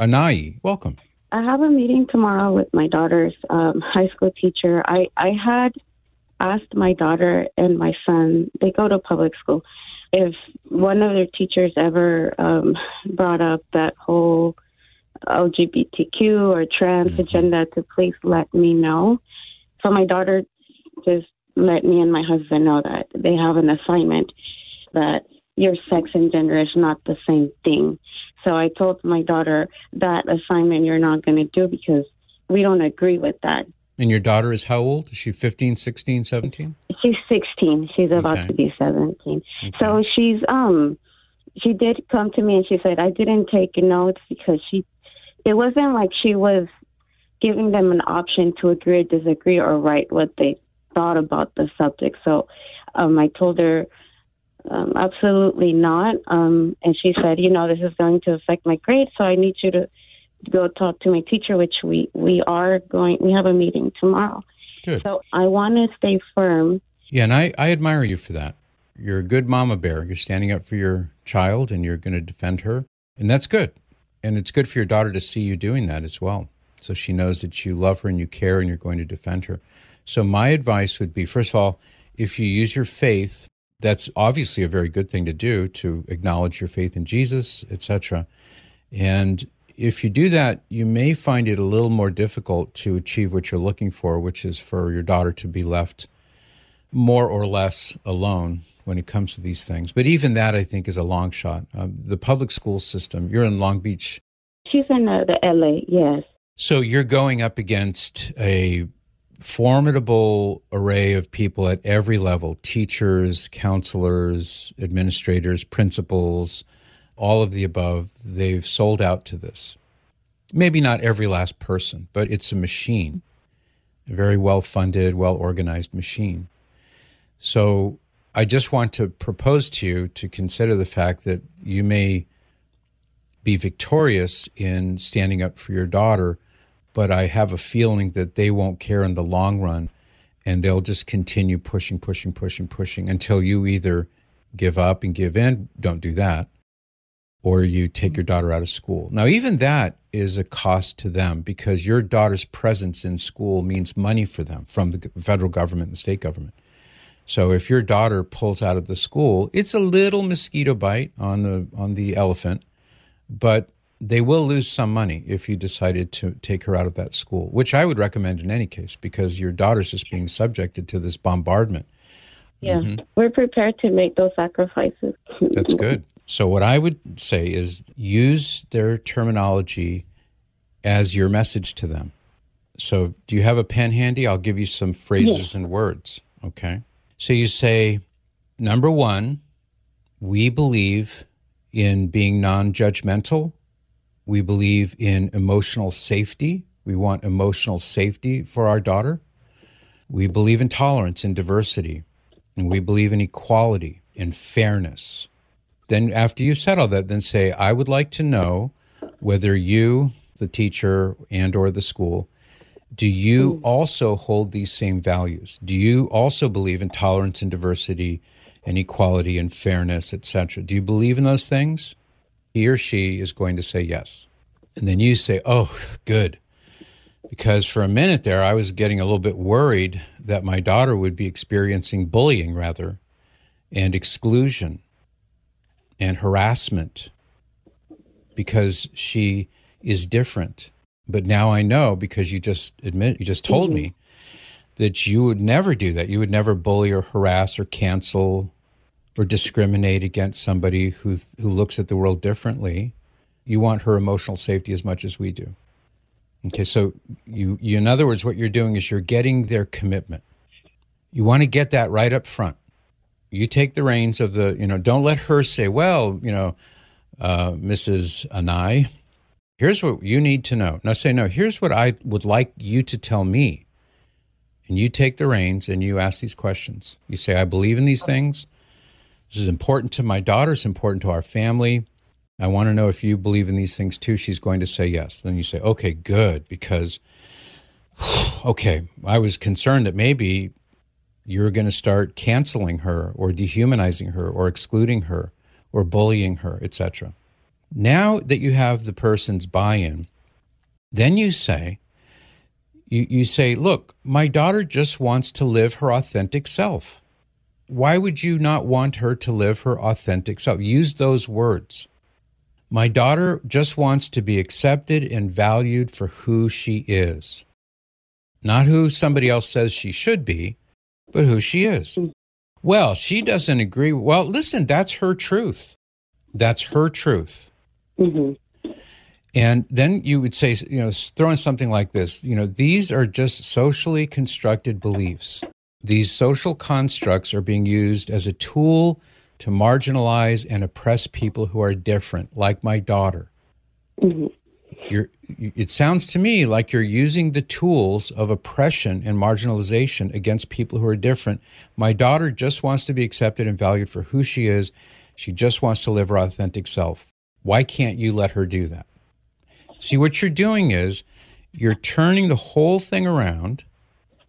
Anai, welcome. I have a meeting tomorrow with my daughter's um, high school teacher. I, I had asked my daughter and my son, they go to public school, if one of their teachers ever um, brought up that whole LGBTQ or trans mm-hmm. agenda to please let me know. So my daughter just let me and my husband know that they have an assignment that your sex and gender is not the same thing. So I told my daughter that assignment you're not going to do because we don't agree with that. And your daughter is how old? Is she 15, 16, 17? She's 16. She's about okay. to be 17. Okay. So she's um she did come to me and she said I didn't take notes because she it wasn't like she was giving them an option to agree or disagree or write what they thought about the subject. So um, I told her um, absolutely not. Um, and she said, you know, this is going to affect my grades, so I need you to go talk to my teacher, which we, we are going, we have a meeting tomorrow. Good. So I want to stay firm. Yeah, and I, I admire you for that. You're a good mama bear. You're standing up for your child and you're going to defend her. And that's good. And it's good for your daughter to see you doing that as well. So she knows that you love her and you care and you're going to defend her. So my advice would be first of all, if you use your faith that's obviously a very good thing to do to acknowledge your faith in Jesus, etc. And if you do that, you may find it a little more difficult to achieve what you're looking for, which is for your daughter to be left more or less alone when it comes to these things. But even that, I think, is a long shot. Um, the public school system, you're in Long Beach. She's in uh, the LA, yes. So you're going up against a formidable array of people at every level teachers, counselors, administrators, principals, all of the above. They've sold out to this. Maybe not every last person, but it's a machine, a very well funded, well organized machine. So I just want to propose to you to consider the fact that you may be victorious in standing up for your daughter but I have a feeling that they won't care in the long run and they'll just continue pushing, pushing, pushing, pushing until you either give up and give in, don't do that, or you take your daughter out of school. Now, even that is a cost to them because your daughter's presence in school means money for them from the federal government and the state government. So if your daughter pulls out of the school, it's a little mosquito bite on the on the elephant, but they will lose some money if you decided to take her out of that school, which I would recommend in any case because your daughter's just being subjected to this bombardment. Yeah, mm-hmm. we're prepared to make those sacrifices. That's good. So, what I would say is use their terminology as your message to them. So, do you have a pen handy? I'll give you some phrases yes. and words. Okay. So, you say, number one, we believe in being non judgmental we believe in emotional safety. We want emotional safety for our daughter. We believe in tolerance and diversity. And we believe in equality and fairness. Then, after you've said all that, then say, I would like to know whether you, the teacher and or the school, do you mm. also hold these same values? Do you also believe in tolerance and diversity and equality and fairness, etc.? Do you believe in those things? He or she is going to say yes. And then you say, oh, good. Because for a minute there, I was getting a little bit worried that my daughter would be experiencing bullying, rather, and exclusion and harassment because she is different. But now I know because you just admit, you just told mm-hmm. me that you would never do that. You would never bully or harass or cancel or discriminate against somebody who who looks at the world differently. You want her emotional safety as much as we do. Okay, so you, you in other words, what you're doing is you're getting their commitment. You want to get that right up front. You take the reins of the, you know, don't let her say, well, you know, uh, Mrs. Anai, here's what you need to know. Now say, no, here's what I would like you to tell me. And you take the reins and you ask these questions. You say, I believe in these things. This is important to my daughter. It's important to our family. I want to know if you believe in these things too. She's going to say yes. Then you say, okay, good, because, okay, I was concerned that maybe you're going to start canceling her or dehumanizing her or excluding her or bullying her, etc. Now that you have the person's buy in, then you say, you, you say, look, my daughter just wants to live her authentic self. Why would you not want her to live her authentic self? Use those words. My daughter just wants to be accepted and valued for who she is. Not who somebody else says she should be, but who she is. Well, she doesn't agree. Well, listen, that's her truth. That's her truth. Mm-hmm. And then you would say, you know, throwing something like this, you know, these are just socially constructed beliefs. These social constructs are being used as a tool to marginalize and oppress people who are different, like my daughter. Mm-hmm. You're, it sounds to me like you're using the tools of oppression and marginalization against people who are different. My daughter just wants to be accepted and valued for who she is. She just wants to live her authentic self. Why can't you let her do that? See, what you're doing is you're turning the whole thing around,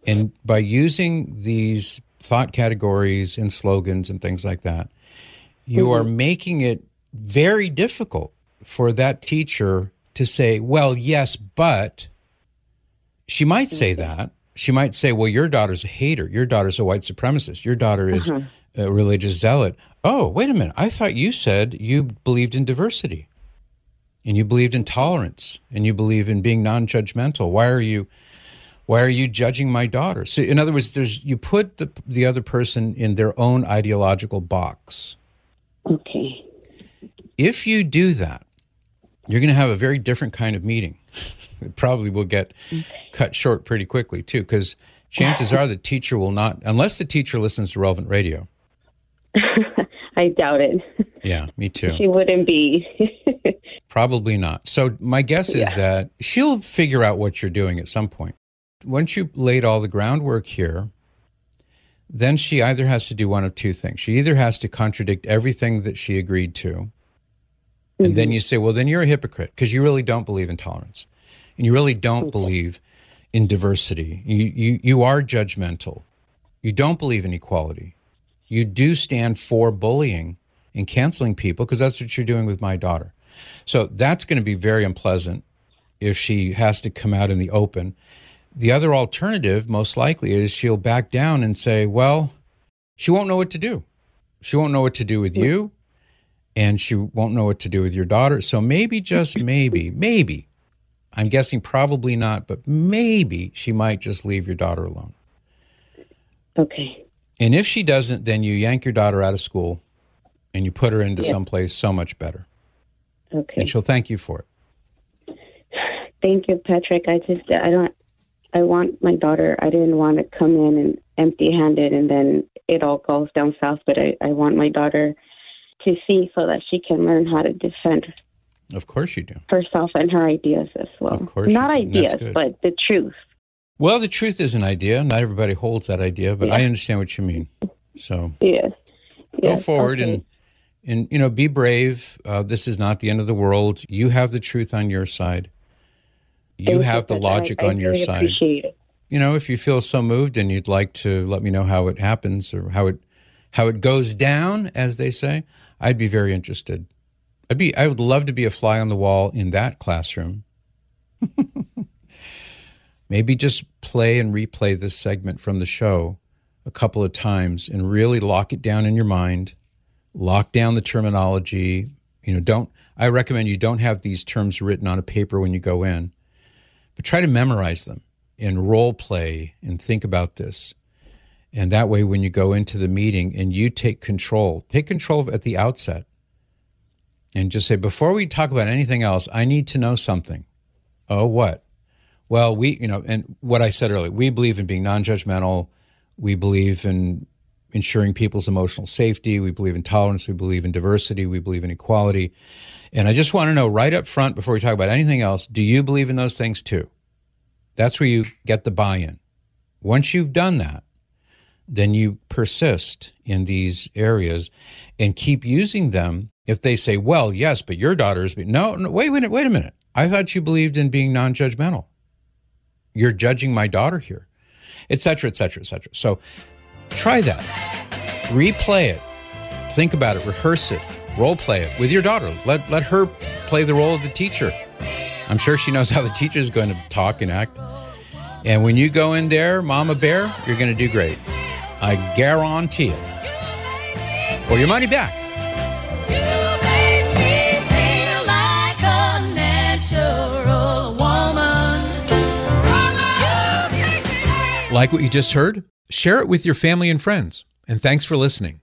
and by using these thought categories and slogans and things like that, you mm-hmm. are making it very difficult for that teacher to say, well, yes, but she might say mm-hmm. that. She might say, well, your daughter's a hater. Your daughter's a white supremacist. Your daughter is mm-hmm. a religious zealot. Oh, wait a minute. I thought you said you believed in diversity and you believed in tolerance and you believe in being non-judgmental why are you why are you judging my daughter? So in other words there's you put the the other person in their own ideological box. Okay. If you do that you're going to have a very different kind of meeting. It probably will get cut short pretty quickly too because chances are the teacher will not unless the teacher listens to relevant radio. I doubt it. Yeah me too. She wouldn't be. Probably not. So my guess is that she'll figure out what you're doing at some point. Once you laid all the groundwork here, then she either has to do one of two things. She either has to contradict everything that she agreed to, mm-hmm. and then mm-hmm. you say, well, then you're a hypocrite because you really don't believe in tolerance and you really don't okay. believe in diversity. You, you, you are judgmental. You don't believe in equality. You do stand for bullying and canceling people because that's what you're doing with my daughter. So that's going to be very unpleasant if she has to come out in the open. The other alternative, most likely, is she'll back down and say, well, she won't know what to do. She won't know what to do with you, and she won't know what to do with your daughter. So maybe, just maybe, maybe, I'm guessing probably not, but maybe she might just leave your daughter alone. Okay. And if she doesn't, then you yank your daughter out of school and you put her into yeah. someplace so much better. Okay. And she'll thank you for it. Thank you, Patrick. I just, I don't, I want my daughter, I didn't want to come in and empty handed and then it all goes down south, but I, I want my daughter to see so that she can learn how to defend of course you do. Herself and her ideas as well. Of course. Not ideas, but the truth. Well, the truth is an idea. Not everybody holds that idea, but yeah. I understand what you mean. So yes. Go yes. forward okay. and and you know be brave uh, this is not the end of the world you have the truth on your side you have the logic I, I on your side. you know if you feel so moved and you'd like to let me know how it happens or how it how it goes down as they say i'd be very interested. I'd be i would love to be a fly on the wall in that classroom. Maybe just play and replay this segment from the show a couple of times and really lock it down in your mind lock down the terminology. You know, don't, I recommend you don't have these terms written on a paper when you go in, but try to memorize them and role play and think about this. And that way, when you go into the meeting and you take control, take control at the outset and just say, before we talk about anything else, I need to know something. Oh, what? Well, we, you know, and what I said earlier, we believe in being non judgmental. We believe in ensuring people's emotional safety. We believe in tolerance. We believe in diversity. We believe in equality. And I just want to know right up front before we talk about anything else do you believe in those things too? That's where you get the buy in. Once you've done that, then you persist in these areas and keep using them. If they say, well, yes, but your daughter's, no, no, wait, wait, wait a minute. I thought you believed in being non judgmental. You're judging my daughter here, et cetera, et cetera, et cetera. So Try that. Replay it. Think about it. Rehearse it. Role play it with your daughter. Let let her play the role of the teacher. I'm sure she knows how the teacher is going to talk and act. And when you go in there, Mama Bear, you're going to do great. I guarantee it. Or your money back. Like what you just heard? Share it with your family and friends. And thanks for listening.